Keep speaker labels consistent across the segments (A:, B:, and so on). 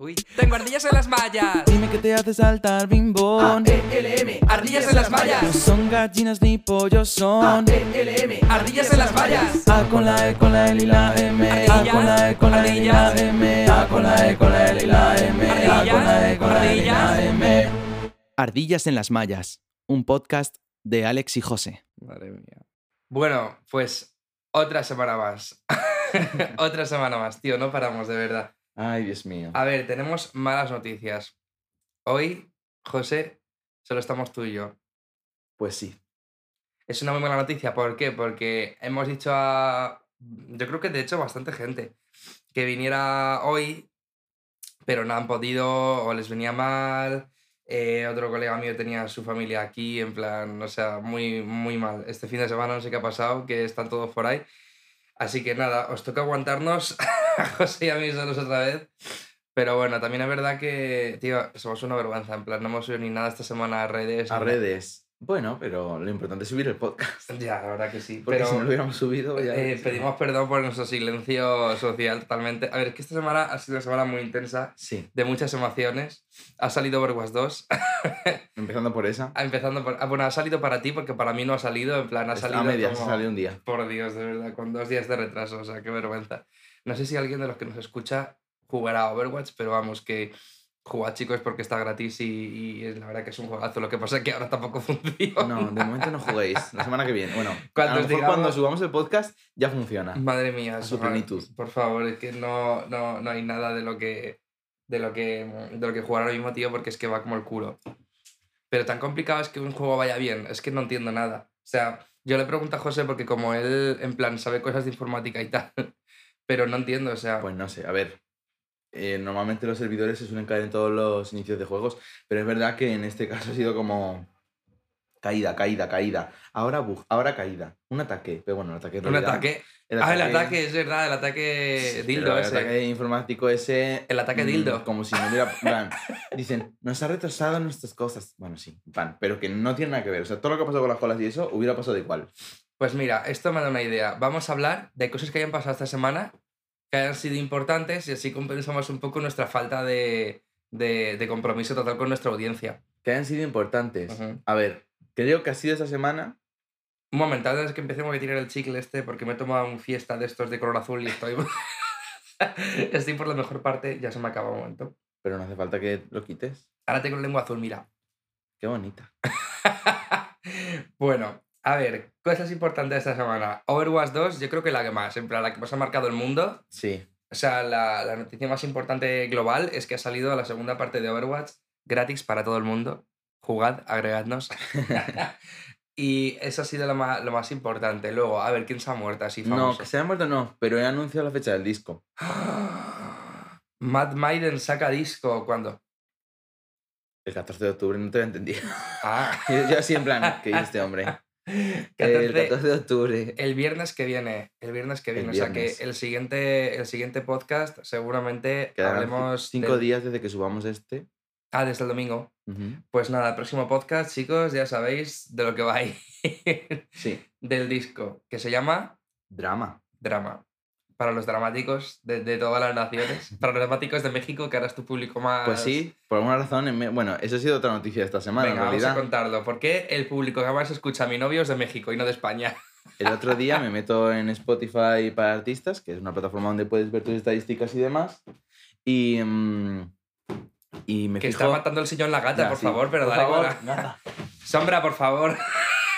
A: Uy, tengo ardillas en las mallas.
B: Dime qué te hace saltar, bimbón.
A: A-E-L-M, ardillas en las
B: No
A: mallas.
B: son gallinas ni pollos, son.
A: A-E-L-M, ardillas en las mallas.
B: A con la E, con la L y la M. A con la E, con la L y la M. A con la E, con la L y la M. A con la E, con la L y la M. Ardillas en las mallas. Un podcast de Alex y José.
A: Madre mía. Bueno, pues otra semana más. otra semana más, tío, no paramos de verdad.
C: Ay, Dios mío.
A: A ver, tenemos malas noticias. Hoy, José, solo estamos tú y yo.
C: Pues sí.
A: Es una muy mala noticia. ¿Por qué? Porque hemos dicho a. Yo creo que de hecho bastante gente que viniera hoy, pero no han podido o les venía mal. eh, otro colega mío tenía su familia aquí, en plan, o sea, muy, muy mal. Este fin de semana no sé qué ha pasado, que están todos por ahí. Así que nada, os toca aguantarnos a José y a mí solos otra vez. Pero bueno, también es verdad que, tío, somos una vergüenza. En plan, no hemos subido ni nada esta semana a redes.
C: A redes. Bueno, pero lo importante es subir el podcast.
A: Ya, la verdad que sí.
C: Porque
A: pero
C: si no lo hubiéramos subido ya...
A: eh, pedimos perdón por nuestro silencio social totalmente. A ver, es que esta semana ha sido una semana muy intensa,
C: Sí,
A: de muchas emociones. Ha salido Overwatch 2,
C: empezando por esa.
A: empezando por... ah, bueno, ha salido para ti porque para mí no ha salido, en plan, ha salido
C: a medias,
A: como-
C: sale un día.
A: Por Dios, de verdad, con dos días de retraso, o sea, qué vergüenza. No sé si alguien de los que nos escucha jugará a Overwatch, pero vamos, que jugar chicos porque está gratis y, y es- la verdad que es un juegazo. Lo que pasa es que ahora tampoco funciona.
C: No, de momento no juguéis. La semana que viene. Bueno,
A: Cuando
C: a lo
A: os
C: mejor
A: digamos-
C: cuando subamos el podcast ya funciona.
A: Madre mía,
C: A su plenitud.
A: Por favor, es que no, no, no hay nada de lo que de lo que de lo que jugar ahora mismo, tío, porque es que va como el culo. Pero tan complicado es que un juego vaya bien, es que no entiendo nada. O sea, yo le pregunto a José porque como él en plan sabe cosas de informática y tal, pero no entiendo, o sea,
C: Pues no sé, a ver. eh, normalmente los servidores se suelen caer en todos los inicios de juegos, pero es verdad que en este caso ha sido como caída, caída, caída. Ahora bug, ahora caída. Un ataque, pero bueno, el ataque
A: un
C: realidad-
A: ataque. Ah, el ataque, es verdad, el ataque dildo
C: el
A: ese.
C: ataque informático ese.
A: El ataque
C: mm,
A: dildo.
C: Como si no hubiera. plan, dicen, nos ha retrasado nuestras cosas. Bueno, sí, en plan, pero que no tiene nada que ver. O sea, todo lo que ha pasado con las colas y eso hubiera pasado igual.
A: Pues mira, esto me da una idea. Vamos a hablar de cosas que hayan pasado esta semana, que hayan sido importantes y así compensamos un poco nuestra falta de, de, de compromiso total con nuestra audiencia.
C: Que hayan sido importantes. A ver, creo que ha sido esta semana.
A: Un momento, antes de que empecemos a tirar el chicle este, porque me he tomado un fiesta de estos de color azul y estoy... estoy por la mejor parte, ya se me acaba un momento.
C: Pero no hace falta que lo quites.
A: Ahora tengo lengua azul, mira.
C: Qué bonita.
A: bueno, a ver, cosas importantes de esta semana. Overwatch 2, yo creo que la que más, en plan, la que más ha marcado el mundo.
C: Sí.
A: O sea, la, la noticia más importante global es que ha salido la segunda parte de Overwatch gratis para todo el mundo. Jugad, agregadnos. y eso ha sido lo más, lo más importante. Luego, a ver, ¿quién se ha muerto así
C: No,
A: famoso?
C: que se haya muerto no, pero he anunciado la fecha del disco.
A: Matt Maiden saca disco, ¿cuándo?
C: El 14 de octubre, no te lo entendí.
A: Ah,
C: yo, yo así en plan, ¿qué dice este hombre?
A: 14
C: El 14 de octubre.
A: El viernes que viene, el viernes que
C: El
A: viene. O sea que el siguiente, el siguiente podcast seguramente
C: Quedarán
A: hablemos
C: cinco días desde que subamos este.
A: Ah, desde el domingo. Pues nada, el próximo podcast, chicos, ya sabéis de lo que va a ir
C: Sí.
A: del disco, que se llama
C: Drama.
A: Drama. Para los dramáticos de, de todas las naciones. Para los dramáticos de México, que ahora es tu público más...
C: Pues sí, por alguna razón. en Bueno, eso ha sido otra noticia esta semana,
A: Venga,
C: en
A: vamos a
C: realidad.
A: contarlo. ¿Por qué el público que más escucha a mi novio es de México y no de España?
C: El otro día me meto en Spotify para artistas, que es una plataforma donde puedes ver tus estadísticas y demás. Y, mm, y me
A: Que
C: fijo...
A: está matando el sillón la gata, por
C: sí.
A: favor, pero
C: Por
A: dale
C: favor,
A: la-. Sombra, por favor.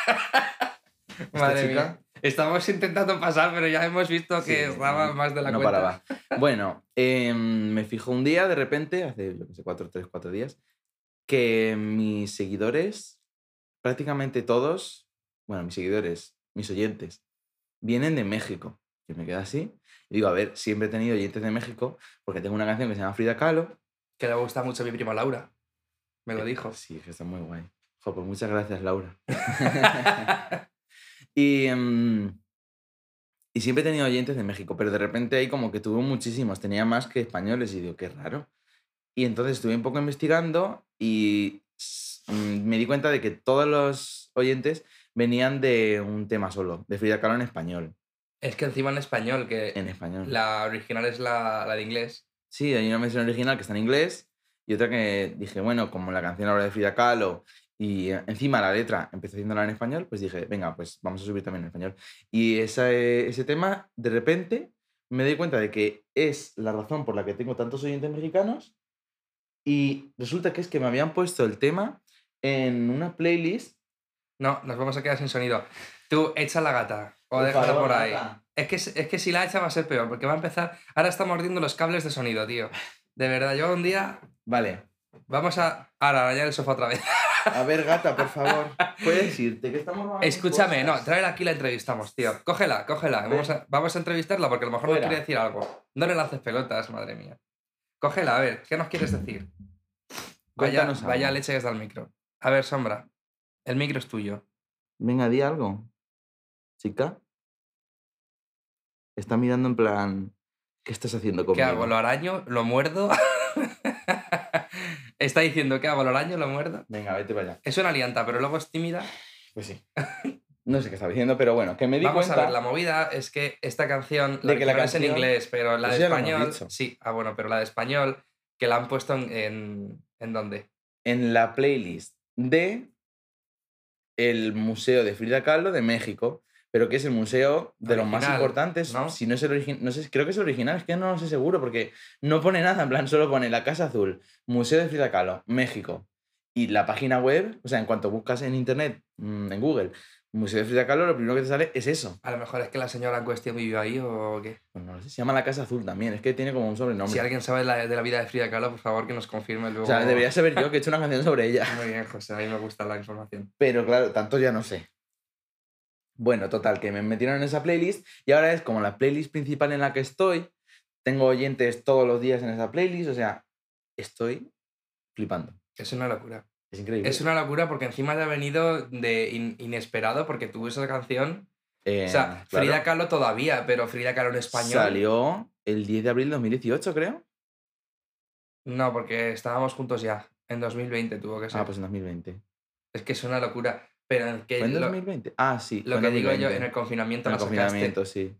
A: Madre
C: chica?
A: mía. Estamos intentando pasar, pero ya hemos visto que
C: Sí,
A: estaba más de la
C: no
A: cuenta.
C: paraba. Bueno, em, me fijo un día de repente, hace, yo que sé, cuatro, tres, cuatro días, que mis seguidores, prácticamente todos, bueno, mis seguidores, mis oyentes, vienen de México. Que me queda así. Y digo, a ver, siempre he tenido oyentes de México, porque tengo una canción que se llama Frida Kahlo.
A: Que le gusta mucho a mi prima Laura. Me lo dijo.
C: Sí, que está muy guay. Pues muchas gracias, Laura. y, em, y siempre he tenido oyentes de México, pero de repente ahí como que tuve muchísimos, tenía más que españoles y digo, qué raro. Y entonces estuve un poco investigando y mm, me di cuenta de que todos los oyentes venían de un tema solo, de Frida Kahlo en español.
A: Es que encima en español, que
C: En español.
A: la original es la, la de inglés.
C: Sí, hay una versión original que está en inglés y otra que dije, bueno, como la canción ahora de Frida Kahlo y eh, encima la letra empecé haciéndola en español, pues dije, venga, pues vamos a subir también en español. Y esa, eh, ese tema, de repente, me doy cuenta de que es la razón por la que tengo tantos oyentes mexicanos y resulta que es que me habían puesto el tema en una playlist.
A: No, nos vamos a quedar sin sonido. Tú echa la gata o déjala por ahí. Es que, es que si la echa va a ser peor, porque va a empezar. Ahora está mordiendo los cables de sonido, tío. De verdad, yo un día.
C: Vale.
A: Vamos a. Ahora, arañar el sofá otra vez.
C: A ver, gata, por favor. ¿Puedes irte? Que estamos
A: Escúchame, no, tráela aquí la entrevistamos, tío. Cógela, cógela. Vamos a, vamos a entrevistarla porque a lo mejor nos
C: Fuera.
A: quiere decir algo. No le lances pelotas, madre mía. Cógela, a ver, ¿qué nos quieres decir? Vaya, vaya leche que está el micro. A ver, Sombra, el micro es tuyo.
C: Venga, di algo. Chica. Está mirando en plan. ¿Qué estás haciendo conmigo?
A: ¿Qué hago? ¿Lo araño? ¿Lo muerdo? está diciendo, ¿qué hago? ¿Lo araño? ¿Lo muerdo?
C: Venga, vete para allá.
A: Es una alianta, pero luego es tímida.
C: Pues sí. No sé qué estaba diciendo, pero bueno, que me di
A: Vamos
C: cuenta.
A: a ver, la movida es que esta canción, la
C: De que la
A: original es en
C: canción-
A: inglés, pero la de español. Sí, ah, bueno, pero la de español, que la han puesto en. ¿En, ¿en dónde?
C: En la playlist de el Museo de Frida Kahlo de México, pero que es el museo de los más importantes.
A: ¿no?
C: Si no es el original, no sé, creo que es el original, es que no lo sé seguro, porque no pone nada, en plan, solo pone la Casa Azul, Museo de Frida Kahlo, México. Y la página web, o sea, en cuanto buscas en internet, mm, en Google, Museo de Frida Kahlo, lo primero que te sale es eso.
A: A lo mejor es que la señora en cuestión vivió ahí o qué.
C: Pues no lo sé, se llama la Casa Azul también, es que tiene como un sobrenombre.
A: Si alguien sabe la- de la vida de Frida Kahlo, por favor que nos confirme luego.
C: O sea, debería saber yo que he hecho una canción sobre ella.
A: Muy bien, José, a mí me gusta la información.
C: Pero claro, tanto ya no sé. Bueno, total, que me metieron en esa playlist y ahora es como la playlist principal en la que estoy. Tengo oyentes todos los días en esa playlist, o sea, estoy flipando.
A: Es una locura.
C: Es increíble.
A: Es una locura porque encima te ha venido de in- inesperado porque tuvo esa canción.
C: Eh,
A: o sea,
C: claro,
A: Frida Kahlo todavía, pero Frida Kahlo en español.
C: Salió el 10 de abril de 2018, creo.
A: No, porque estábamos juntos ya. En 2020 tuvo que ser.
C: Ah, pues en 2020.
A: Es que es una locura. Pero en que
C: ¿Fue en
A: lo,
C: 2020? Ah, sí.
A: lo que digo yo,
C: 2020.
A: en el confinamiento
C: En el
A: sacaste.
C: confinamiento, sí.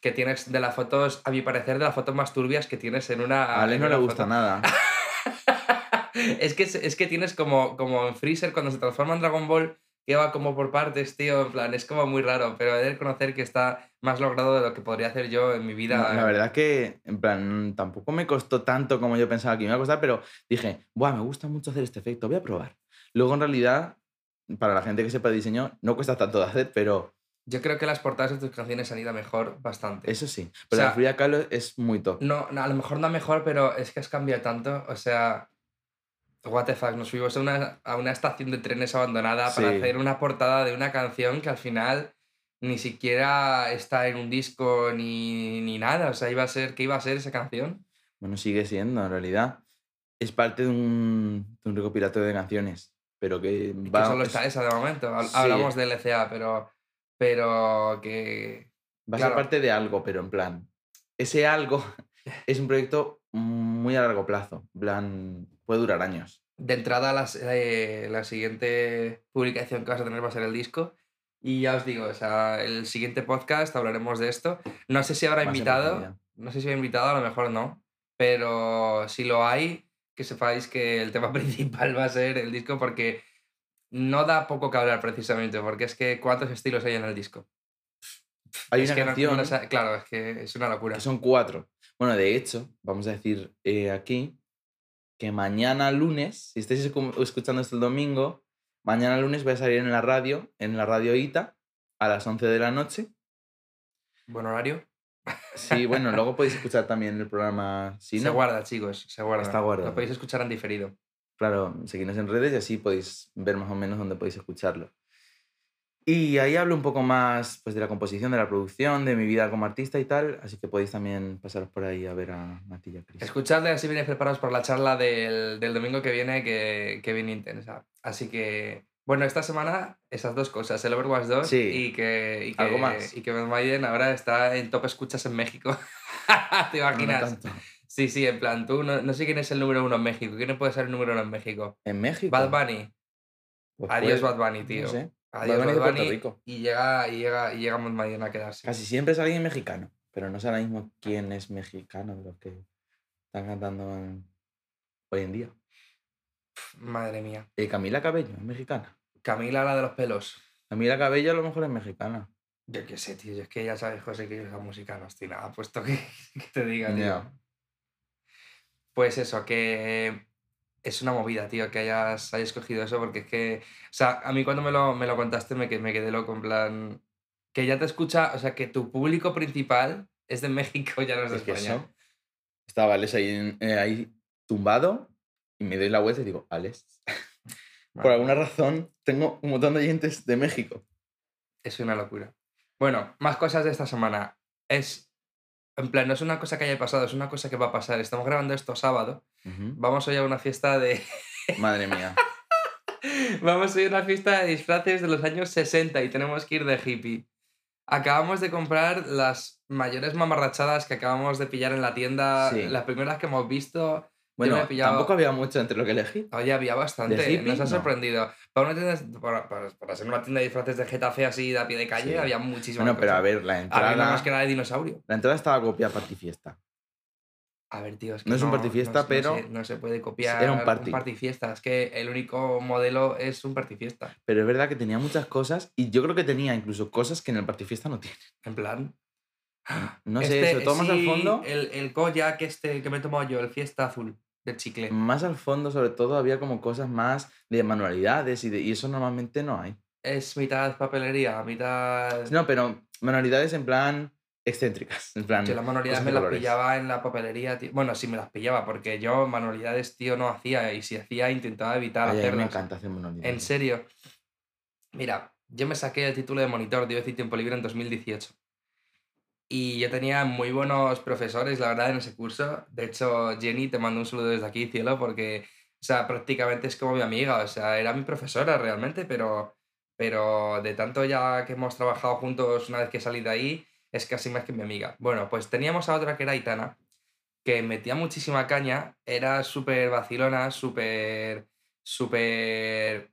A: Que tienes de las fotos, a mi parecer, de las fotos más turbias que tienes en una.
C: A Alex no le gusta
A: foto.
C: nada.
A: es, que, es que tienes como, como en Freezer cuando se transforma en Dragon Ball, que va como por partes, tío. En plan, es como muy raro, pero he de reconocer que está más logrado de lo que podría hacer yo en mi vida.
C: No, la verdad que, en plan, tampoco me costó tanto como yo pensaba que me iba a costar, pero dije, Buah, me gusta mucho hacer este efecto, voy a probar. Luego, en realidad, para la gente que sepa diseño, no cuesta tanto de hacer, pero
A: Yo creo que las portadas de tus canciones han ido mejor bastante.
C: eso sí. Pero
A: sea,
C: la Frida Kahlo es muy top.
A: No, a lo mejor no mejor, pero es que has cambiado tanto. O sea, what the fuck, nos fuimos a una, a una estación de trenes abandonada para hacer una portada de una canción que al final ni siquiera está en un disco ni, ni nada. O sea, iba a ser, ¿qué iba a ser esa canción?
C: Bueno, sigue siendo, en realidad. Es parte de un, de un recopilatorio de canciones, pero que
A: Que
C: va,
A: solo
C: es-
A: está esa de momento. Hab-
C: Sí.
A: Hablamos de LCA, pero, pero que...
C: va a ser
A: claro.
C: parte de algo, pero en plan, ese algo es un proyecto muy a largo plazo. Plan, puede durar años.
A: De entrada, las- eh, la siguiente publicación que vas a tener va a ser el disco. Y ya os digo, o sea, el siguiente podcast hablaremos de esto. No sé si habrá invitado, no sé si ha invitado, a lo mejor no. Pero si lo hay, que sepáis que el tema principal va a ser el disco porque no da poco que hablar precisamente, porque es que cuántos estilos hay en el disco.
C: Hay
A: Es
C: una
A: que
C: canción
A: no claro, es que es una locura.
C: que son cuatro. Bueno, de hecho, vamos a decir eh, aquí que mañana lunes, si estáis escu- escuchando esto el domingo, mañana lunes voy a salir en la radio, en la radio ITA, a las 11 de la noche.
A: Buen horario.
C: Sí, bueno, luego podéis escuchar también el programa.
A: Se
C: no,
A: guarda, chicos, se guarda.
C: Está guardado.
A: Lo podéis escuchar en diferido.
C: Claro, seguidnos en redes y así podéis ver más o menos dónde podéis escucharlo. Y ahí hablo un poco más pues, de la composición, de la producción, de mi vida como artista y tal, así que podéis también pasaros por ahí a ver a Matilla Cris.
A: Escuchadle así vienes preparados por la charla del, del domingo que viene, que, que viene intensa. Así que, bueno, esta semana esas dos cosas, el Overwatch 2
C: Sí.
A: y que, y que,
C: Algo más.
A: y que Bad Maiden ahora está en top escuchas en México. ¿Te
C: no
A: imaginas? sí, sí, en plan, tú no, no sé quién es el número uno en México. ¿Quién puede ser el número uno en México?
C: ¿En México?
A: Bad Bunny.
C: Pues
A: Adiós
C: puede-
A: Bad Bunny, tío.
C: No sé.
A: Adiós
C: Bad Bunny
A: Bad
C: de Puerto
A: Bunny.
C: Rico.
A: Y llega, y llega, y llega a quedarse.
C: Casi siempre es alguien mexicano, pero no sé ahora mismo quién es mexicano de los que... están cantando en- hoy en día.
A: Madre mía.
C: Eh, Camila Cabello, es mexicana.
A: Camila, la de los pelos.
C: Camila Cabello a lo mejor es mexicana.
A: Yo qué sé, tío. yo Es que ya sabes, José, que yo esa música no estoy nada puesto que, que te diga, tío.
C: Ya.
A: Pues eso, que es una movida, tío, que hayas, hayas escogido eso, porque es que, o sea, a mí cuando me lo, me lo contaste me, que- me quedé loco, en plan, que ya te escucha, o sea, que tu público principal es de México, ya no es de
C: Es que
A: España.
C: eso. Estaba Alex ahí, eh, ahí tumbado y me doy la vuelta y digo, Alex. Por alguna razón tengo un montón de oyentes de México.
A: Es una locura. Bueno, más cosas de esta semana. Es, en plan, no es una cosa que haya pasado, es una cosa que va a pasar. Estamos grabando esto sábado.
C: Ujú.
A: Vamos hoy a una fiesta de...
C: Madre mía.
A: Vamos a ir a una fiesta de disfraces de los años 60 y tenemos que ir de hippie. Acabamos de comprar las mayores mamarrachadas que acabamos de pillar en la tienda,
C: Sí.
A: las primeras que hemos visto.
C: Bueno,
A: pillado-
C: tampoco había mucho entre lo que elegí.
A: Oye, había bastante,
C: hippie?
A: nos ha
C: No.
A: sorprendido. Para, una tienda, para, para- para ser una tienda de disfraces de Getafe así de a pie de calle,
C: Sí.
A: había muchísimas
C: Bueno, pero a ver, la
A: Había una
C: entrada.
A: máscara de dinosaurio.
C: La entrada estaba copiada para fiesta.
A: A ver, tío, es que
C: No es un partifiesta,
A: no
C: pero-
A: No se, no se puede copiar
C: Era un party.
A: partifiesta. Es que el único modelo es un partifiesta.
C: Pero es verdad que tenía muchas cosas y yo creo que tenía incluso cosas que en el partifiesta no tiene.
A: En plan...
C: No sé,
A: Este,
C: sobre todo más al fondo.
A: El, el este que me he tomado yo, el Fiesta Azul del chicle.
C: Más al fondo, sobre todo, había como cosas más de manualidades y, de, y eso normalmente no hay.
A: Es mitad papelería, mitad...
C: No, pero manualidades en plan excéntricas. En plan,
A: Yo las manualidades me las
C: colores.
A: pillaba en la papelería, tío. Bueno, sí me las pillaba, porque yo manualidades, tío, no hacía. Y si hacía, intentaba evitar
C: Ay, a mí me
A: hacerlas.
C: encanta hacer manualidades.
A: En serio. Mira, yo me saqué el título de monitor de y tiempo libre en 2018. Y yo tenía muy buenos profesores, la verdad, en ese curso. De hecho, Jenny, te mando un saludo desde aquí, cielo, porque, o sea, prácticamente es como mi amiga. O sea, era mi profesora realmente, pero, pero de tanto ya que hemos trabajado juntos una vez que salí de ahí, es casi más que mi amiga. Bueno, pues teníamos a otra que era Aitana, que metía muchísima caña, era súper vacilona, súper, súper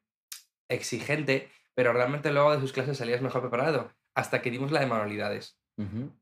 A: exigente, pero realmente luego de sus clases salías mejor preparado, hasta que dimos la de manualidades.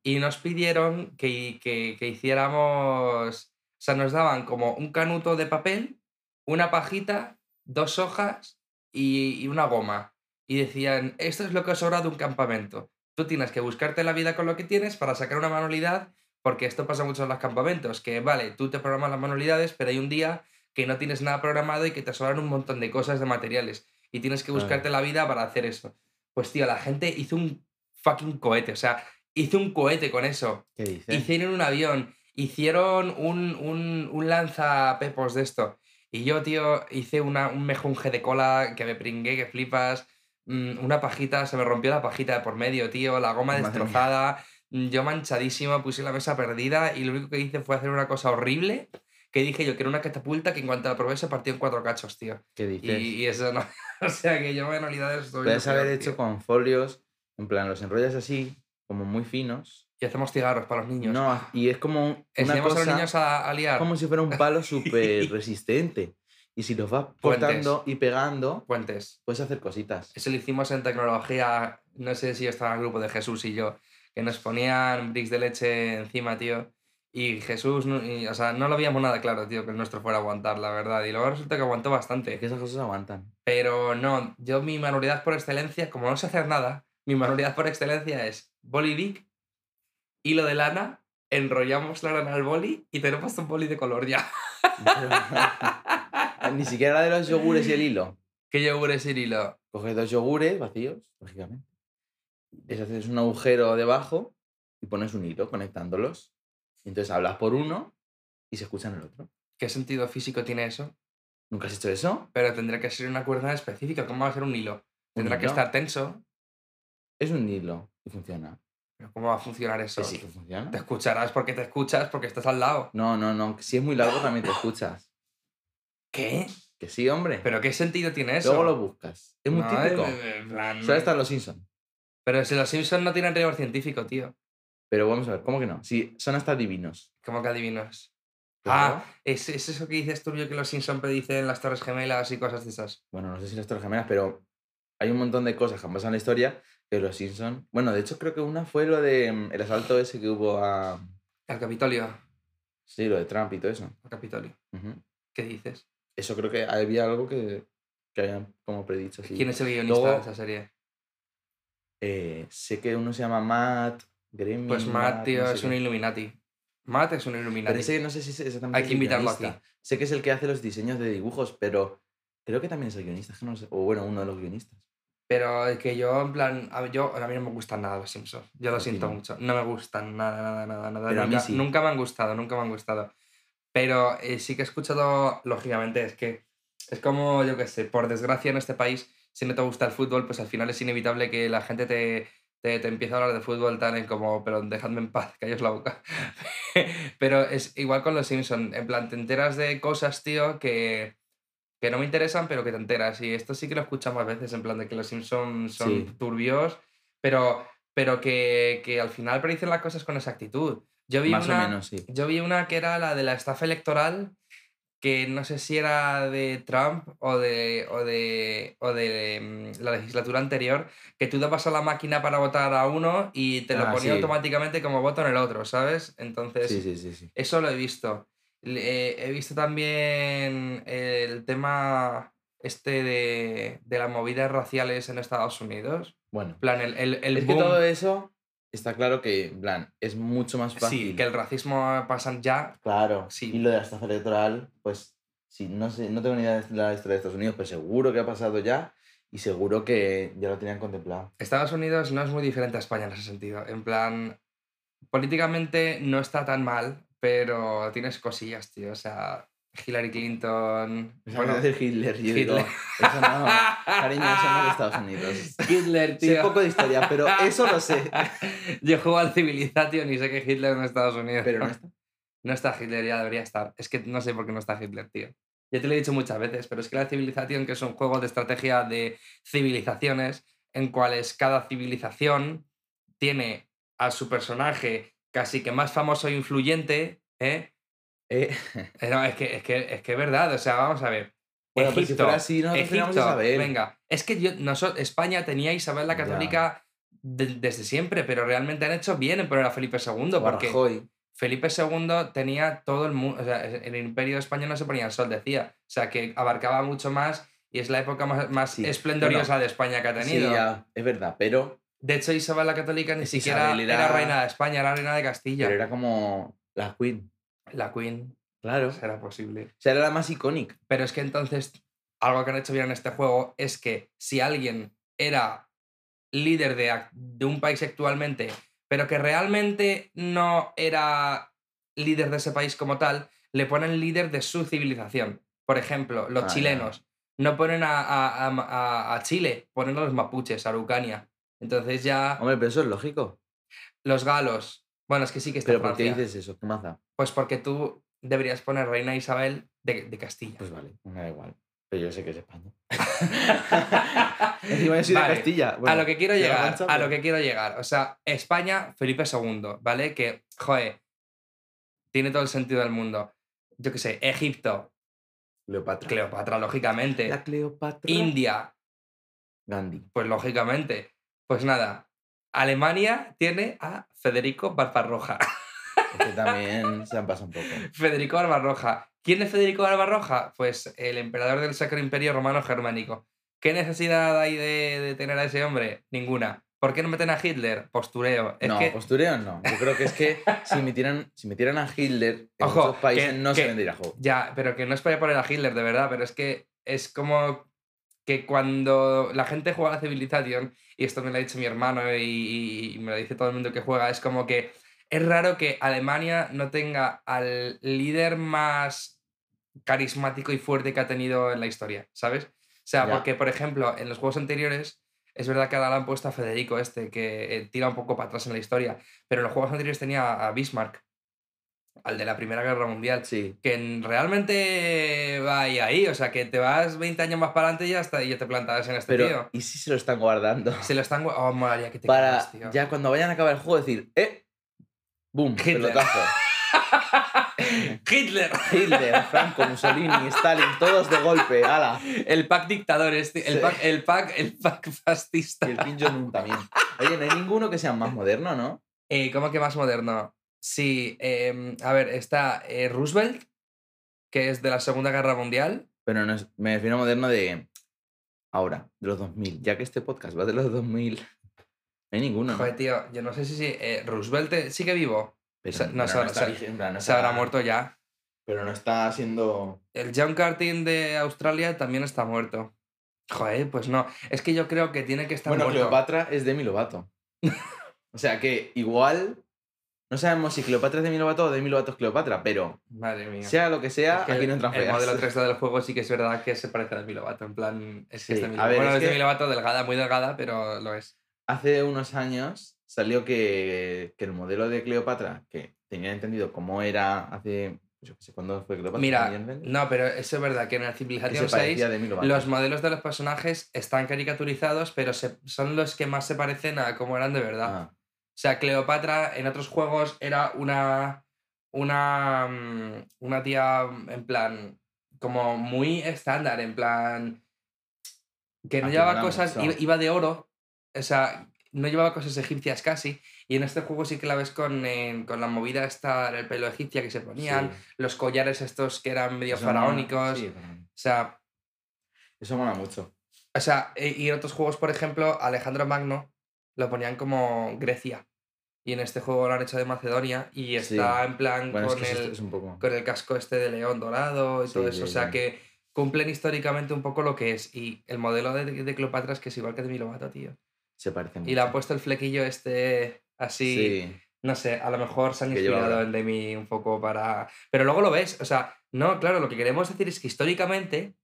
A: Y nos pidieron que, que, que hiciéramos, o sea, nos daban como un canuto de papel, una pajita, dos hojas y, y una goma. Y decían, esto es lo que os sobra de un campamento. Tú tienes que buscarte la vida con lo que tienes para sacar una manualidad, porque esto pasa mucho en los campamentos, que vale, tú te programas las manualidades, pero hay un día que no tienes nada programado y que te sobran un montón de cosas, de materiales, y tienes que buscarte la vida para hacer eso. Pues tío, la gente hizo un fucking cohete, o sea, hizo un cohete con eso.
C: ¿Qué dices?
A: Hicieron un avión, hicieron un, un, un lanzapepos de esto. Y yo, tío, hice una, un mejunje de cola que me pringué, que flipas. mm, Una pajita, se me rompió la pajita de por medio, tío. La goma
C: Madre
A: destrozada. mm, Yo manchadísimo, puse la mesa perdida y lo único que hice fue hacer una cosa horrible. Que dije yo que era una catapulta que en cuanto la probé se partió en cuatro cachos, tío.
C: ¿Qué dices?
A: y eso no. O sea que yo manualidades estoy.
C: Puedes
A: lo peor,
C: haber hecho
A: tío.
C: con folios, en plan, los enrollas así, como muy finos.
A: Y hacemos cigarros para los niños.
C: No, y es como un- una cosa...
A: a los niños a, a liar.
C: como si fuera un palo súper resistente. Y si los vas
A: Puentes.
C: cortando y pegando,
A: Puentes.
C: puedes hacer cositas.
A: Eso lo hicimos en tecnología, no sé si estaba el grupo de Jesús y yo, que nos ponían bricks de leche encima, tío. Y Jesús, no, y, o sea, no lo veíamos nada claro, tío, que el nuestro fuera a aguantar, la verdad. Y luego resulta que aguantó
C: Es
A: bastante.
C: que esas cosas aguantan.
A: Pero no, yo mi manualidad por excelencia, como no sé hacer nada, mi manualidad por excelencia es boli Bic, hilo de lana, enrollamos la lana al boli y tenemos un boli de color ya.
C: Ni siquiera de los yogures y el hilo.
A: ¿Qué yogur es el hilo?
C: Coges dos yogures vacíos, lógicamente. Les haces un agujero debajo y pones un hilo conectándolos. Y entonces hablas por uno y se escucha en el otro.
A: ¿Qué sentido físico tiene eso?
C: ¿Nunca has hecho eso?
A: Pero tendrá que ser una cuerda específica. ¿Cómo va a ser un hilo?
C: ¿Un
A: Tendrá que
C: hilo?
A: estar tenso.
C: Es un hilo y funciona.
A: ¿Pero ¿Cómo va a funcionar eso?
C: Que sí que funciona.
A: Te escucharás porque te escuchas, porque estás al lado.
C: No, no, no. Si es muy largo también te escuchas.
A: ¿Qué?
C: Que sí, hombre.
A: ¿Pero qué sentido tiene eso?
C: Luego lo buscas. Es muy
A: No,
C: típico.
A: en- plan-
C: Solo están los Simpsons.
A: Pero si los Simpsons no tienen rigor científico, tío.
C: Pero vamos a ver, ¿cómo que no? Si son hasta divinos.
A: ¿Cómo que adivinos? Ah, ¿es, es eso que dices tú que los Simpsons predicen las Torres Gemelas y cosas de esas.
C: Bueno, no sé si las Torres Gemelas, pero hay un montón de cosas que han pasado en la historia que los Simpsons. Bueno, de hecho, creo que una fue lo de mm, el asalto ese que hubo a.
A: Al Capitolio.
C: Sí, lo de Trump y todo eso.
A: al Capitolio. ¿Qué dices?
C: Eso creo que había algo que, que habían como predicho.
A: ¿Quién es el guionista
C: Luego-
A: de esa serie?
C: Eh, sé que uno se llama Matt Gremlin.
A: Pues Matt, tío,
C: no sé
A: es
C: qué.
A: un Illuminati. Matt es un
C: Pero
A: Illuminati.
C: ese no sé si es exactamente
A: Hay que invitarlo aquí.
C: Sé que es el que hace los diseños de dibujos, pero creo que también es el guionista. no sé- O bueno, uno de los guionistas.
A: Pero es que yo, en plan, a, yo, a mí no me gustan nada los Simpsons. Yo lo siento
C: no.
A: mucho. No me gustan nada, nada, nada, nada.
C: Pero a mí
A: nunca,
C: sí.
A: nunca me han gustado, nunca me han gustado. Pero eh, sí que he escuchado, lógicamente, es que es como, yo qué sé, por desgracia en este país, si no te gusta el fútbol, pues al final es inevitable que la gente te, te, te empiece a hablar de fútbol tan en como, pero dejadme en paz, calles la boca. pero es igual con los Simpsons, en plan, te enteras de cosas, tío, que, que no me interesan, pero que te enteras. Y esto sí que lo escuchamos más veces, en plan de que los Simpsons son
C: Sí.
A: turbios, pero, pero que, que al final predicen las cosas con exactitud. Yo vi
C: Más
A: una,
C: o menos, sí.
A: yo vi una que era la de la estafa electoral, que no sé si era de Trump o de, o de, o de mm, la legislatura anterior, que tú dabas a la máquina para votar a uno y te lo
C: Ah,
A: ponía
C: sí.
A: automáticamente como voto en el otro, ¿sabes? Entonces, eso lo he visto. Eh, he visto también el tema este de, de las movidas raciales en Estados Unidos.
C: Bueno,
A: En plan, el, el, el
C: es que todo eso está claro que, en plan, es mucho más fácil.
A: Sí, que el racismo pasan ya.
C: Claro.
A: Sí.
C: Y lo de la estafa electoral, pues sí, no sé, no tengo ni idea de la historia de Estados Unidos, pero seguro que ha pasado ya y seguro que ya lo tenían contemplado.
A: Estados Unidos no es muy diferente a España en ese sentido. En plan, políticamente no está tan mal, pero tienes cosillas, tío. O sea, Hillary Clinton.
C: Bueno,
A: Bueno,
C: decir Hitler, yo
A: Hitler.
C: digo, eso no, cariño, eso no es de Estados Unidos.
A: Hitler,
C: Sé
A: tío.
C: poco de historia, pero eso lo sé.
A: Yo juego al Civilization y sé que Hitler no es Estados Unidos.
C: Pero no está.
A: No está Hitler, ya debería estar. Es que no sé por qué no está Hitler, tío. Ya te lo he dicho muchas veces, pero es que la civilización, que es un juego de estrategia de civilizaciones, en cuales cada civilización tiene a su personaje casi que más famoso e influyente, ¿eh?
C: Eh,
A: No, es que es, que, es que es verdad, o sea, vamos a ver.
C: bueno, pues si
A: Egipto,
C: fuera así, nosotros
A: Egipto,
C: saber.
A: venga, es que yo, noso- España tenía a Isabel la. Católica de- desde siempre, pero realmente han hecho bien en poner a Felipe II,
C: a
A: porque. Felipe II tenía todo el mundo, o sea, en el imperio español no se ponía el sol, decía, o sea, que abarcaba mucho más y es la época más, más
C: Sí,
A: esplendorosa de España que ha
C: Sí,
A: tenido.
C: ya, es verdad, pero,
A: De hecho, Isabel la Católica ni siquiera era...
C: era-
A: reina de España, era reina de Castilla.
C: pero era como la Queen.
A: La Queen,
C: Claro.
A: será posible.
C: O sea, era la más icónica.
A: Pero es que entonces, algo que han hecho bien en este juego es que si alguien era líder de, de un país actualmente, pero que realmente no era líder de ese país como tal, le ponen líder de su civilización. Por ejemplo, los
C: Ah,
A: chilenos no ponen a, a- a- a- a Chile, ponen a los mapuches, a Araucania. Entonces ya
C: Hombre, pero eso es lógico.
A: los galos. Bueno, es que sí que está
C: Pero ¿por qué
A: Francia.
C: dices eso? ¿Qué da?
A: Pues porque tú deberías poner Reina Isabel de, de Castilla.
C: Pues vale, me da igual. Pero yo sé que es España. Encima yo soy
A: Vale,
C: de Castilla.
A: a lo que quiero
C: de la
A: llegar,
C: Mancha,
A: a
C: pero-
A: lo que quiero llegar. O sea, España, Felipe II, ¿vale? Que, joder, tiene todo el sentido del mundo. Yo qué sé, Egipto,
C: Cleopatra.
A: Cleopatra, lógicamente.
C: La Cleopatra.
A: India,
C: Gandhi.
A: pues lógicamente. Pues nada, Alemania tiene a Federico Barbarroja.
C: Que también se han pasado un poco.
A: Federico Barbarroja. ¿Quién es Federico Barbarroja? Pues el emperador del Sacro Imperio Romano Germánico. ¿Qué necesidad hay de, de tener a ese hombre? Ninguna. ¿Por qué no meten a Hitler? Postureo. Es
C: no,
A: que,
C: postureo no. Yo creo que es que si metieran, si metieran a Hitler en
A: Ojo,
C: muchos países
A: que-
C: no se vendería juego.
A: Ya, pero que no es para poner a Hitler, de verdad, pero es que es como que cuando la gente juega a Civilization, y esto me lo ha dicho mi hermano y, y me lo dice todo el mundo que juega, es como que es raro que Alemania no tenga al líder más carismático y fuerte que ha tenido en la historia, ¿sabes? O sea, porque, por ejemplo, en los juegos anteriores, es verdad que ahora le han puesto a Federico este, que eh, tira un poco para atrás en la historia, pero en los juegos anteriores tenía a Bismarck, al de la Primera Guerra Mundial
C: Sí.
A: que realmente va ahí, ahí. O sea, que te vas 20 años más para adelante y ya, está, y ya te plantas en este
C: Pero,
A: tío.
C: ¿y si se lo están guardando?
A: Se lo están... gu- Oh, molaría que te
C: Para
A: cagas, tío.
C: ya cuando vayan a acabar el juego decir, ¡eh! ¡Boom!
A: Hitler.
C: Pelotazo.
A: ¡Hitler!
C: Hitler, Franco, Mussolini, Stalin, todos de golpe, ala.
A: El pack dictador, este, el,
C: Sí.
A: pack, el, pack, el pack fascista.
C: Y el Jong-un también. Oye, no hay ninguno que sea más moderno, ¿no?
A: Eh, ¿Cómo que más moderno? Sí, em, a ver, está eh, Roosevelt, que es de la Segunda Guerra Mundial.
C: Pero no es, me refiero a moderno de ahora, de los 2000. Ya que este podcast va de los 2000, no hay ninguno. ¿no?
A: Joder, tío, yo no sé si, si eh, Roosevelt eh, sigue vivo.
C: Pero,
A: no,
C: pero
A: se-
C: está
A: se-
C: no
A: Se habrá muerto ya.
C: Pero no está siendo.
A: El John Cartin de Australia también está muerto. Joder, pues no. Es que yo creo que tiene que estar
C: Bueno,
A: muerto.
C: Cleopatra es Demi Lovato. o sea que igual. No sabemos si Cleopatra es Demi Lovato o Demi Lovato es Cleopatra, pero
A: Madre mía.
C: sea lo que sea,
A: Es que
C: aquí no entran
A: el modelo 3D del juego sí que es verdad que se parece a Demi Lovato. En plan, es que es
C: Sí,
A: Lovato.
C: ver,
A: bueno,
C: es
A: es
C: que-
A: Demi Lovato delgada, muy delgada, pero lo es.
C: Hace unos años salió que, que el modelo de Cleopatra, que tenía entendido cómo era hace. Yo sé, ¿cuándo fue Cleopatra?
A: Mira, no, pero eso es verdad que en el
C: se
A: 6
C: parecía a Demi Lovato.
A: los modelos de los personajes están caricaturizados, pero se- son los que más se parecen a cómo eran de verdad.
C: Ah,
A: O sea, Cleopatra en otros juegos era una. Una. mm, Una tía mm, en plan. Como muy estándar, en plan. Que no llevaba cosas.
C: mucho.
A: Iba, de oro. O sea, no llevaba cosas egipcias casi. Y en este juego sí que la ves con, eh, con la movida esta, el pelo egipcia que se ponían,
C: sí.
A: los collares estos que eran medio
C: Eso
A: faraónicos.
C: sí.
A: O sea,
C: Eso mola mucho.
A: o sea, e- y en otros juegos, por ejemplo, Alejandro Magno lo ponían como Grecia. Y en este juego lo han hecho de Macedonia y
C: Sí.
A: está en plan
C: Bueno, es
A: con,
C: que
A: el,
C: es un poco.
A: con el casco este de león dorado y todo eso. o sea que cumplen históricamente un poco lo que es. Y el modelo de, de Cleopatra es que es igual que de mi Lovato, tío.
C: Se parece mucho.
A: Y le han puesto el flequillo este así.
C: Sí.
A: No sé, a lo mejor se han inspirado en Demi un poco para. Pero luego lo ves, o sea, no, claro, lo que queremos decir es que históricamente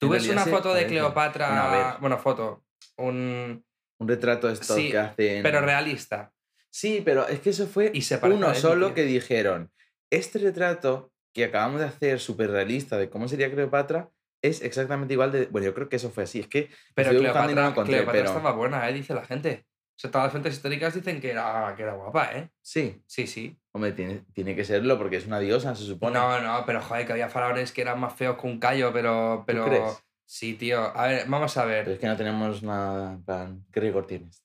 A: tú ves una foto de. Cleopatra.
C: Bueno,
A: foto. Un.
C: Un retrato esto
A: Sí,
C: que hacen.
A: Pero realista.
C: Sí, pero es que eso fue
A: Y se
C: uno solo
A: tío.
C: que dijeron. Este retrato que acabamos de hacer súper realista de cómo sería Cleopatra es exactamente igual de. Bueno, yo creo que eso fue así. Es que
A: Pero
C: y no
A: Cleopatra,
C: encontré,
A: Cleopatra
C: pero-
A: estaba buena, ¿eh? Dice la gente. O sea, todas las fuentes históricas dicen que era, que era guapa, ¿eh?
C: Sí.
A: Sí, sí.
C: Hombre, tiene, tiene que serlo porque es una diosa, se supone.
A: No, no, pero joder, que había faraones que eran más feos que un callo, pero. pero...
C: crees?
A: Sí, tío. A ver, vamos a ver.
C: Pero es que no tenemos nada. en plan, ¿Qué rigor tienes?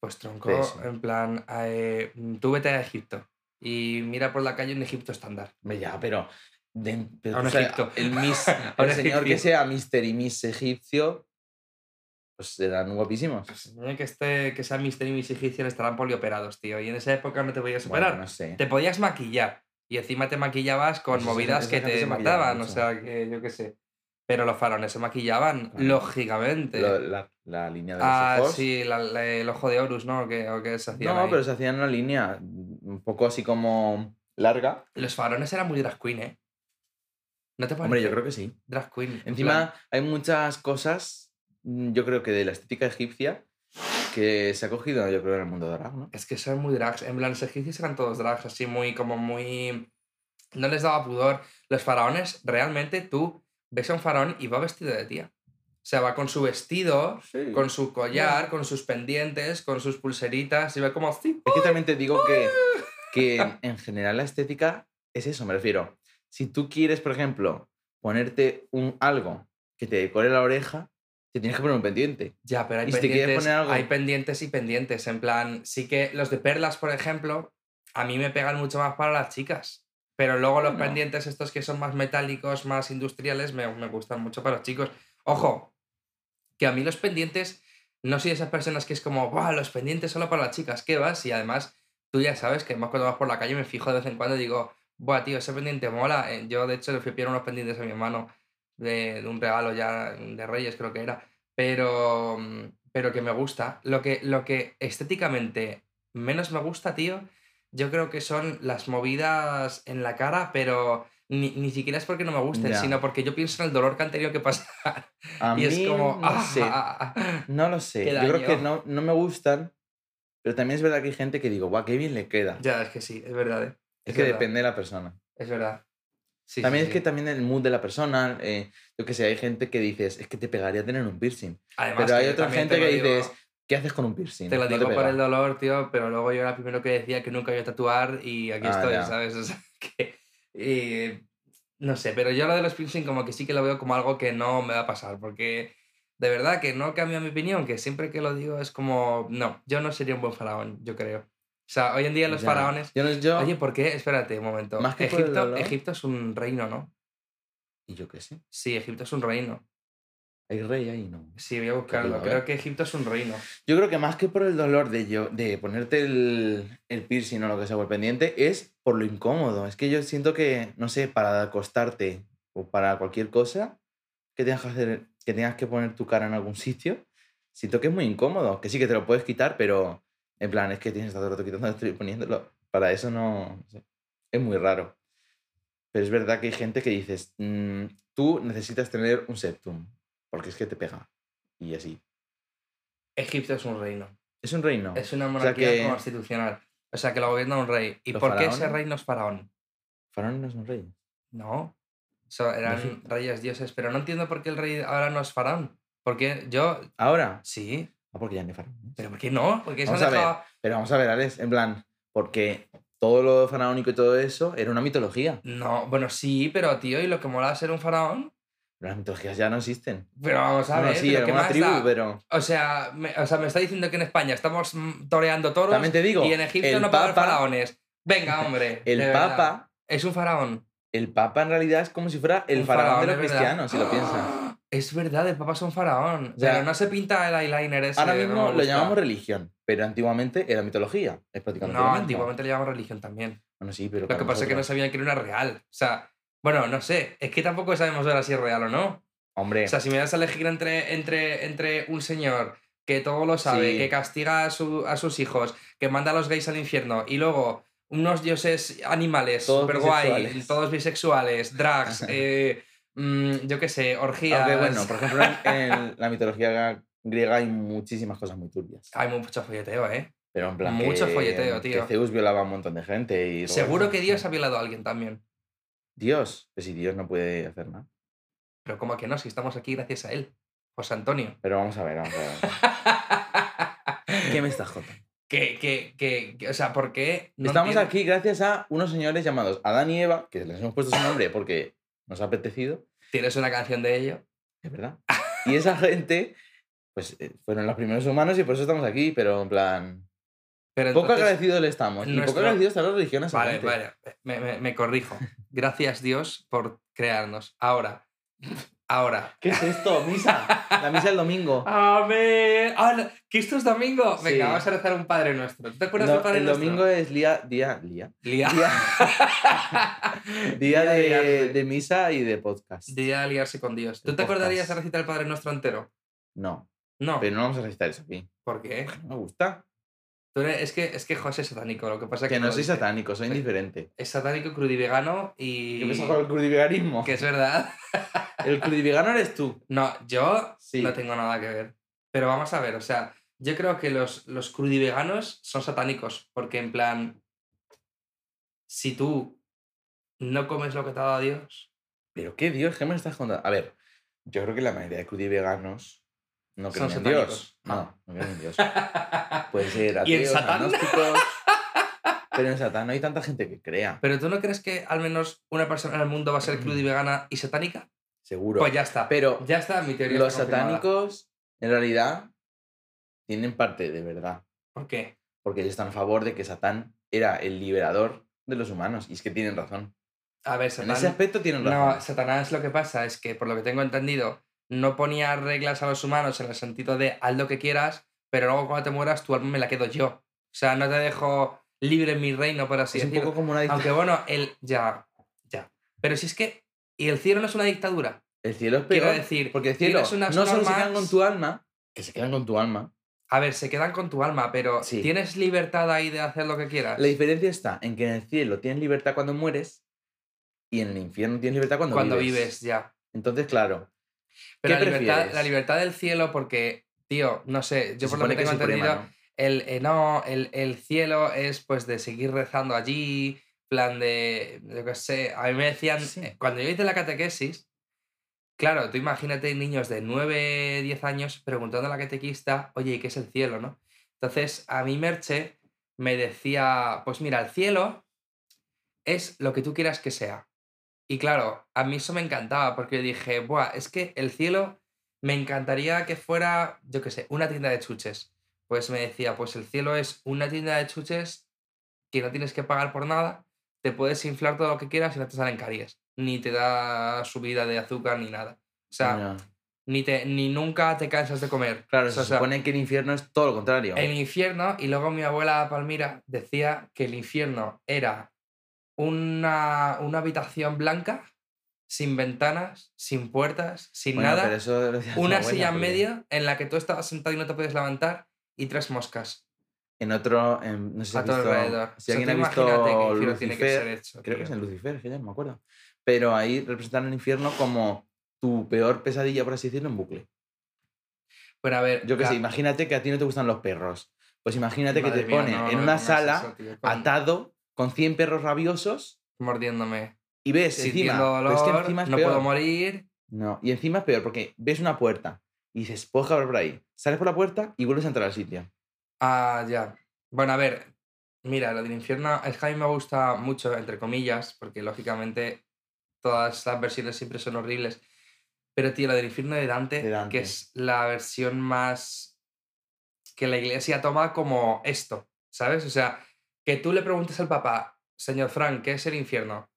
A: Pues tronco,
C: eso.
A: en plan, eh, tú vete a Egipto y mira por la calle un Egipto estándar.
C: Ya, pero. de- pero,
A: A un
C: o sea,
A: Egipto.
C: el, miss,
A: A
C: el señor que
A: egipcio.
C: sea Mister y Miss egipcio, pues serán guapísimos.
A: Pues, que, este, que sea Mister y Miss Egipcios estarán polioperados, tío. Y en esa época no te podías
C: Bueno,
A: operar.
C: no sé.
A: Te podías maquillar. Y encima te maquillabas con
C: Pues
A: movidas
C: esa
A: que te mataban. O sea, que yo qué sé. Pero los faraones se maquillaban, lógicamente.
C: Lo- la, la línea de los
A: ah,
C: ojos.
A: sí, la- la- el ojo de Horus, ¿no? Que, o que se hacían
C: No,
A: ahí.
C: pero se hacían una línea un poco así como larga.
A: Los faraones eran muy drag queen, ¿eh? ¿No te parece?
C: Hombre, yo creo que sí.
A: Drag queen.
C: Encima hay muchas cosas, mm, yo creo que de la estética egipcia, que se ha cogido, yo creo, en el mundo drag, ¿no?
A: Es que son muy drags. En plan, los egipcios eran todos drags, así muy, como muy. No les daba pudor. Los faraones, realmente tú ves a un faraón y va vestido de tía. O sea, va con su vestido,
C: Sí.
A: con su collar, con sus pendientes, con sus pulseritas y va como así.
C: Es que también te digo que, que en, en general la estética es eso, me refiero. Si tú quieres, por ejemplo, ponerte un algo que te decore la oreja, te tienes que poner un pendiente.
A: Ya, pero hay
C: ¿Y si
A: pendientes,
C: algo?
A: hay pendientes y pendientes. En plan, sí que los de perlas, por ejemplo, a mí me pegan mucho más para las chicas. Pero luego los pendientes estos que son más metálicos, más industriales, me, me gustan mucho para los chicos. Ojo, que a mí los pendientes, no soy de esas personas que es como, ¡buah, los pendientes solo para las chicas! ¿Qué vas? Y además, tú ya sabes que más cuando vas por la calle me fijo de vez en cuando y digo, ¡buah, tío, ese pendiente mola! Eh, Yo, de hecho, le fui a pillar unos pendientes a mi hermano de, de un regalo ya de Reyes, creo que era. Pero, pero que me gusta. Lo que, lo que estéticamente menos me gusta, tío, yo creo que son las movidas en la cara, pero ni, ni siquiera es porque no me gusten,
C: Ya.
A: sino porque yo pienso en el dolor que han tenido que pasar.
C: A
A: y
C: mí,
A: es como,
C: no
A: ah,
C: sé.
A: ah, ah, ah.
C: No lo sé. Yo creo que no, no me gustan, pero también es verdad que hay gente que digo, guau, qué bien le queda.
A: Ya, es que sí, es verdad. eh.
C: es que
A: verdad,
C: depende de la persona.
A: Es verdad. Sí, sí,
C: también es
A: sí.
C: que también el mood de la persona, eh, yo que sé, hay gente que dices, es que te pegaría tener un piercing.
A: Además,
C: Pero hay otra gente que
A: digo-
C: dices, ¿qué haces con un piercing?
A: Te lo
C: No
A: digo por el dolor, tío, pero luego yo era el primero que decía que nunca iba a tatuar y aquí
C: Ah,
A: estoy,
C: ya.
A: ¿sabes? O sea, que... eh, no sé, pero yo lo de los piercing como que sí que lo veo como algo que no me va a pasar, porque de verdad que no cambia mi opinión, que siempre que lo digo es como, no, yo no sería un buen faraón, yo creo. sea, hoy en día los
C: Ya.
A: faraones...
C: Yo no yo.
A: Oye, ¿por qué? Espérate un momento.
C: Más que
A: Egipto. Egipto es un reino, ¿no?
C: y yo qué sé.
A: Sí, Egipto es un reino.
C: Hay rey ahí, ¿no?
A: Sí, voy a buscarlo.
C: a.
A: Creo que Egipto es un reino.
C: Yo creo que más que por el dolor de, yo, de ponerte el, el piercing o lo que sea o el pendiente, es por lo incómodo. Es que yo siento que, no sé, para acostarte o para cualquier cosa que tengas que hacer, que tengas que poner tu cara en algún sitio, siento que es muy incómodo. Que sí que te lo puedes quitar, pero en plan, es que tienes todo el rato quitándolo y poniéndolo. Para eso no, no sé. Es muy raro. Pero es verdad que hay gente que dices, "Mm, tú necesitas tener un septum, porque es que te pega. Y así.
A: Egipto es un reino.
C: Es un reino.
A: Es una
C: sea
A: monarquía
C: que-
A: constitucional. O sea, que lo gobierna un rey. ¿Y
C: ¿Los
A: por qué ese rey no es faraón?
C: Faraón no es un rey.
A: No. So, eran
C: sí.
A: reyes dioses. Pero no entiendo por qué el rey ahora no es faraón. Porque yo...
C: Ahora.
A: Sí.
C: Ah, porque ya no hay faraón.
A: ¿Pero por qué no? Porque
C: Vamos a ver.
A: dejado...
C: Pero vamos a ver, Alex, en plan, porque todo lo faraónico y todo eso era una mitología.
A: No, bueno, sí, pero tío, ¿y lo que mola ser un faraón?
C: Las mitologías ya no existen.
A: Pero vamos a
C: Bueno,
A: ver,
C: sí,
A: ¿pero qué más
C: tribu,
A: da?
C: pero.
A: O sea, me, o sea, me está diciendo que en España estamos toreando toros
C: También te digo,
A: y en Egipto
C: el
A: no
C: Papa-
A: faraones. Venga, hombre.
C: El
A: de verdad.
C: Papa,
A: Es un faraón.
C: el Papa en realidad es como si fuera el
A: Un
C: faraón, de los cristianos, si lo piensas.
A: Es verdad, el Papa es un faraón.
C: O sea,
A: pero no se pinta el eyeliner ese.
C: Ahora
A: no
C: mismo lo
A: gusta.
C: llamamos religión, pero antiguamente era mitología. Es prácticamente lo
A: No, antiguamente le llamamos religión también.
C: Bueno, sí, pero
A: Lo que pasa es que no sabían que era una real. O sea, bueno, no sé. Es que tampoco sabemos ahora si es real o no.
C: Hombre,
A: O sea, si me das a elegir entre, entre, entre un señor que todo lo sabe,
C: Sí.
A: que castiga a, su- a sus hijos, que manda a los gays al infierno, y luego unos dioses animales
C: Todos
A: super guay,
C: bisexuales.
A: todos bisexuales, drags, eh, mm, yo qué sé, orgías.
C: aunque bueno, por ejemplo, en, la mitología griega hay muchísimas cosas muy turbias.
A: Hay mucho folleteo, ¿eh?
C: Pero en plan.
A: Mucho
C: que-
A: folleteo, tío.
C: Que Zeus violaba a un montón de gente. Y
A: Seguro que Dios ha violado a alguien también.
C: Dios. Pues si Dios no puede hacer nada.
A: Pero como que no, si estamos aquí gracias a él. José Antonio.
C: Pero vamos a ver, vamos a ver. ¿Qué me estás contando?
A: que, que, que, que- o sea, ¿por qué? no
C: Estamos
A: entiendo?
C: aquí gracias a unos señores llamados Adán y Eva, que les hemos puesto su nombre porque nos ha apetecido,
A: Tienes una canción de ello.
C: es verdad. Y esa gente, pues eh, fueron los primeros humanos y por eso estamos aquí, pero en plan.
A: Pero
C: Poco
A: entonces-
C: agradecidos le estamos. Y
A: nuestro-
C: poco agradecidos están las religiones.
A: Vale, vale, me, me- me corrijo. Gracias Dios por crearnos. Ahora, ahora.
C: ¿Qué es esto? Misa. La misa del domingo.
A: Amén. Ah, no, ¿Que esto es domingo? Venga,
C: Sí.
A: vamos a rezar un Padre Nuestro. ¿Tú te acuerdas
C: No,
A: del Padre
C: el
A: Nuestro?
C: domingo es día, día, día.
A: Lía.
C: Día, día de, de misa y de podcast.
A: Día de liarse con Dios. ¿Tú
C: El
A: te acordarías de
C: podcast.
A: recitar el Padre Nuestro entero?
C: No,
A: No.
C: pero no vamos a recitar eso aquí.
A: ¿Por qué?
C: No me gusta.
A: Tú eres- es, que, es que José es satánico. Lo que pasa es que,
C: Que no soy satánico, soy indiferente.
A: Es satánico, crudivegano y.
C: ¿Qué pasa con el crudiveganismo?
A: Que es verdad.
C: El crudivegano eres tú.
A: No, yo
C: Sí.
A: no tengo nada que ver. Pero vamos a ver, o sea, yo creo que los, los crudiveganos son satánicos, porque en plan, si tú no comes lo que te ha dado Dios,
C: Pero qué Dios, ¿qué me estás contando? A ver, yo creo que la mayoría de crudiveganos no creen en
A: satánicos.
C: Dios.
A: Ah.
C: No, no creen en Dios. Puede ser
A: ¿Y en
C: ateos,
A: Satán?
C: agnósticos. Pero en Satán no hay tanta gente que crea.
A: pero tú no crees que al menos una persona en el mundo va a
C: Mm.
A: ser crudivegana y satánica?
C: Seguro.
A: Pues ya está.
C: Pero
A: ya está, mi teoría
C: los satánicos, en realidad, tienen parte de verdad.
A: ¿Por qué?
C: Porque ellos están a favor de que Satán era el liberador de los humanos. Y es que tienen razón.
A: A ver,
C: En
A: Satán...
C: ese aspecto tienen razón.
A: No, Satanás lo que pasa es que, por lo que tengo entendido, no ponía reglas a los humanos en el sentido de haz lo que quieras, pero luego cuando te mueras tu alma me la quedo yo. O sea, no te dejo libre en mi reino, por así
C: es un poco como una dictadura.
A: Aunque bueno, el. Ya, ya. Pero si es que. ¿Y el cielo no es una dictadura?
C: El cielo es
A: Quiero
C: peor.
A: decir,
C: porque el cielo no solo se quedan con tu alma, que se quedan con tu alma.
A: A ver, se quedan con tu alma, pero
C: Sí.
A: ¿tienes libertad ahí de hacer lo que quieras?
C: La diferencia está en que en el cielo tienes libertad cuando mueres y en el infierno tienes libertad cuando,
A: cuando
C: vives.
A: vives, ya.
C: Entonces, claro.
A: Pero
C: ¿Qué
A: la libertad, la libertad del cielo, porque, tío, no sé, yo
C: se
A: por lo que tengo
C: suprema,
A: entendido,
C: ¿no?
A: el, eh, no, el, el cielo es pues de seguir rezando allí, plan de, yo qué sé, a mí me decían,
C: Sí.
A: eh, cuando yo hice la catequesis, claro, tú imagínate niños de 9, 10 años preguntando a la catequista, oye, ¿y qué es el cielo, no? Entonces, a mí Merche me decía, pues mira, el cielo es lo que tú quieras que sea. Y claro, a mí eso me encantaba porque yo dije, Buah, es que el cielo me encantaría que fuera, yo qué sé, una tienda de chuches. Pues me decía, pues el cielo es una tienda de chuches que no tienes que pagar por nada, te puedes inflar todo lo que quieras y no te salen caries. Ni te da subida de azúcar ni nada. O sea, ni, te, ni nunca te cansas de comer.
C: Claro,
A: O sea,
C: se supone que el infierno es todo lo contrario.
A: El infierno, y luego mi abuela Palmira decía que el infierno era una, una habitación blanca, sin ventanas, sin puertas, sin
C: Bueno,
A: nada,
C: eso
A: una silla en medio en la que tú estabas sentado y no te puedes levantar y tres moscas
C: En otro, en- no sé si
A: a
C: has visto,
A: alrededor.
C: si
A: O sea,
C: alguien ha visto
A: tiene que ser hecho,
C: creo que es en Lucifer, que ya no me acuerdo. Pero ahí representan el infierno como tu peor pesadilla, por así decirlo, en bucle.
A: Pero a ver,
C: Yo qué
A: la-
C: sé, imagínate que a ti no te gustan los perros. Pues imagínate que te
A: mía,
C: pone
A: no,
C: en
A: no
C: una sala
A: eso, tío, con-
C: atado con 100 perros rabiosos
A: mordiéndome.
C: y ves encima,
A: dolor,
C: es que encima es
A: no
C: peor.
A: puedo morir.
C: No, y encima es peor porque ves una puerta y dices, puedo escapar por ahí. Sales por la puerta y vuelves a entrar al sitio.
A: Ah, ya. Bueno, a ver, mira, lo del infierno es que a mí me gusta mucho, entre comillas, porque lógicamente todas las versiones siempre son horribles. Pero, tío, lo del infierno de Dante,
C: De Dante.
A: que es la versión más que la iglesia toma como esto, ¿sabes? O sea, que tú le preguntes al papá, señor Frank, ¿qué es el infierno?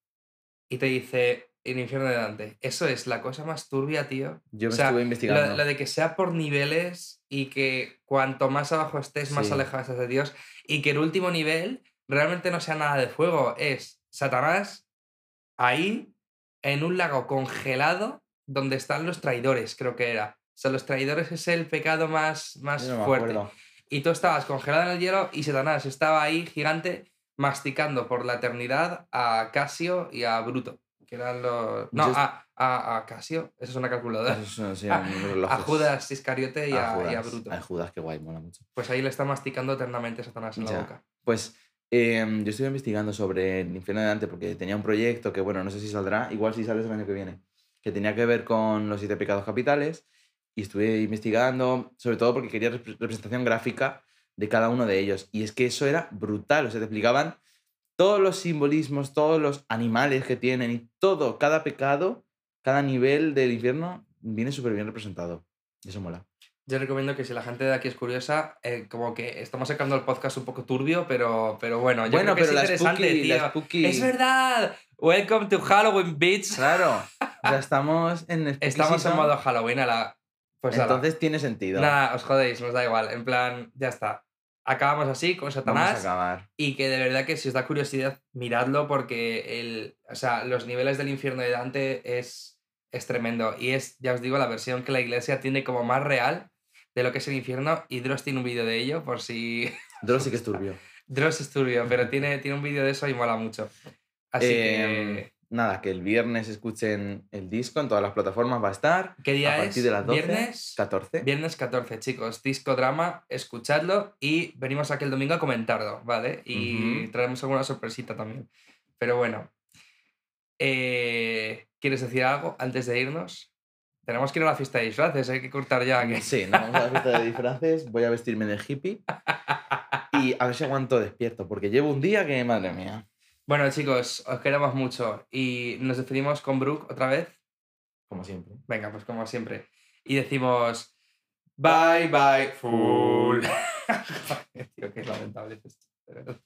A: Y te dice, el infierno de Dante. Eso es la cosa más turbia, tío.
C: Yo me
A: O sea,
C: estuve investigando.
A: lo de que sea por niveles y que cuanto más abajo estés, más
C: Sí.
A: alejado estás de Dios. Y que el último nivel realmente no sea nada de fuego. Es Satanás ahí en un lago congelado donde están los traidores, creo que era. O sea, los traidores es el pecado más, más
C: no
A: fuerte.
C: acuerdo.
A: Y tú estabas congelado en el hielo y Satanás estaba ahí gigante masticando por la eternidad a Casio y a Bruto. Que eran los. No, a, a, a Casio. Eso es una calculadora.
C: Son, sí,
A: a, a. Judas Iscariote y a, y a
C: Judas.
A: Bruto.
C: A Judas, qué guay, mola mucho.
A: Pues ahí le está masticando eternamente Satanás en la
C: Ya.
A: boca.
C: Pues em, yo estuve investigando sobre el infierno de Dante porque tenía un proyecto que, bueno, no sé si saldrá, igual si sale el año que viene, que tenía que ver con los siete pecados capitales y estuve investigando, sobre todo porque quería repre- representación gráfica de cada uno de ellos. Y es que eso era brutal, o sea, te explicaban todos los simbolismos, todos los animales que tienen y todo, cada pecado, cada nivel del infierno viene súper bien representado. Y eso mola.
A: Yo recomiendo que si la gente de aquí es curiosa, eh, como que estamos sacando el podcast un poco turbio, pero, pero bueno, yo
C: bueno,
A: creo que
C: pero
A: es
C: la
A: interesante,
C: spooky,
A: tío.
C: spooky-
A: ¡Es verdad! Welcome to Halloween, bitch.
C: Claro, sea, estamos en spooky
A: Estamos en
C: season.
A: modo Halloween, a la... Pues ala.
C: Entonces tiene sentido.
A: Nada, os jodéis, nos da igual. En plan, ya está. Acabamos así con
C: Vamos a
A: Satanás.
C: acabar.
A: Y que de verdad que si os da curiosidad, miradlo porque el, o sea, los niveles del infierno de Dante es, es tremendo. Y es, ya os digo, la versión que la iglesia tiene como más real de lo que es el infierno. Y Dross tiene un vídeo de ello, por si...
C: Dross sí que es turbio.
A: Dross es turbio, pero tiene, tiene un vídeo de eso y mola mucho. Así
C: Em,
A: que...
C: Nada, que el viernes escuchen el disco, en todas las plataformas va a estar.
A: ¿Qué día
C: a
A: es?
C: partir de las 12.
A: ¿Viernes?
C: 14.
A: Viernes 14, chicos. Disco drama, escuchadlo y venimos aquí el domingo a comentarlo, ¿vale? Y
C: Ujú.
A: traemos alguna sorpresita también. Pero bueno. eh, ¿Quieres decir algo antes de irnos? Tenemos que ir a la fiesta de disfraces, hay que cortar ya. que-
C: Sí, no vamos a la fiesta de disfraces. Voy a vestirme de hippie. Y a ver si aguanto despierto, porque llevo un día que, madre mía.
A: Bueno, chicos, os queremos mucho y nos despedimos con Brooke otra vez.
C: Como siempre.
A: Venga, pues como siempre. Y decimos. Bye, bye, full. Tío, qué lamentable es esto, de verdad.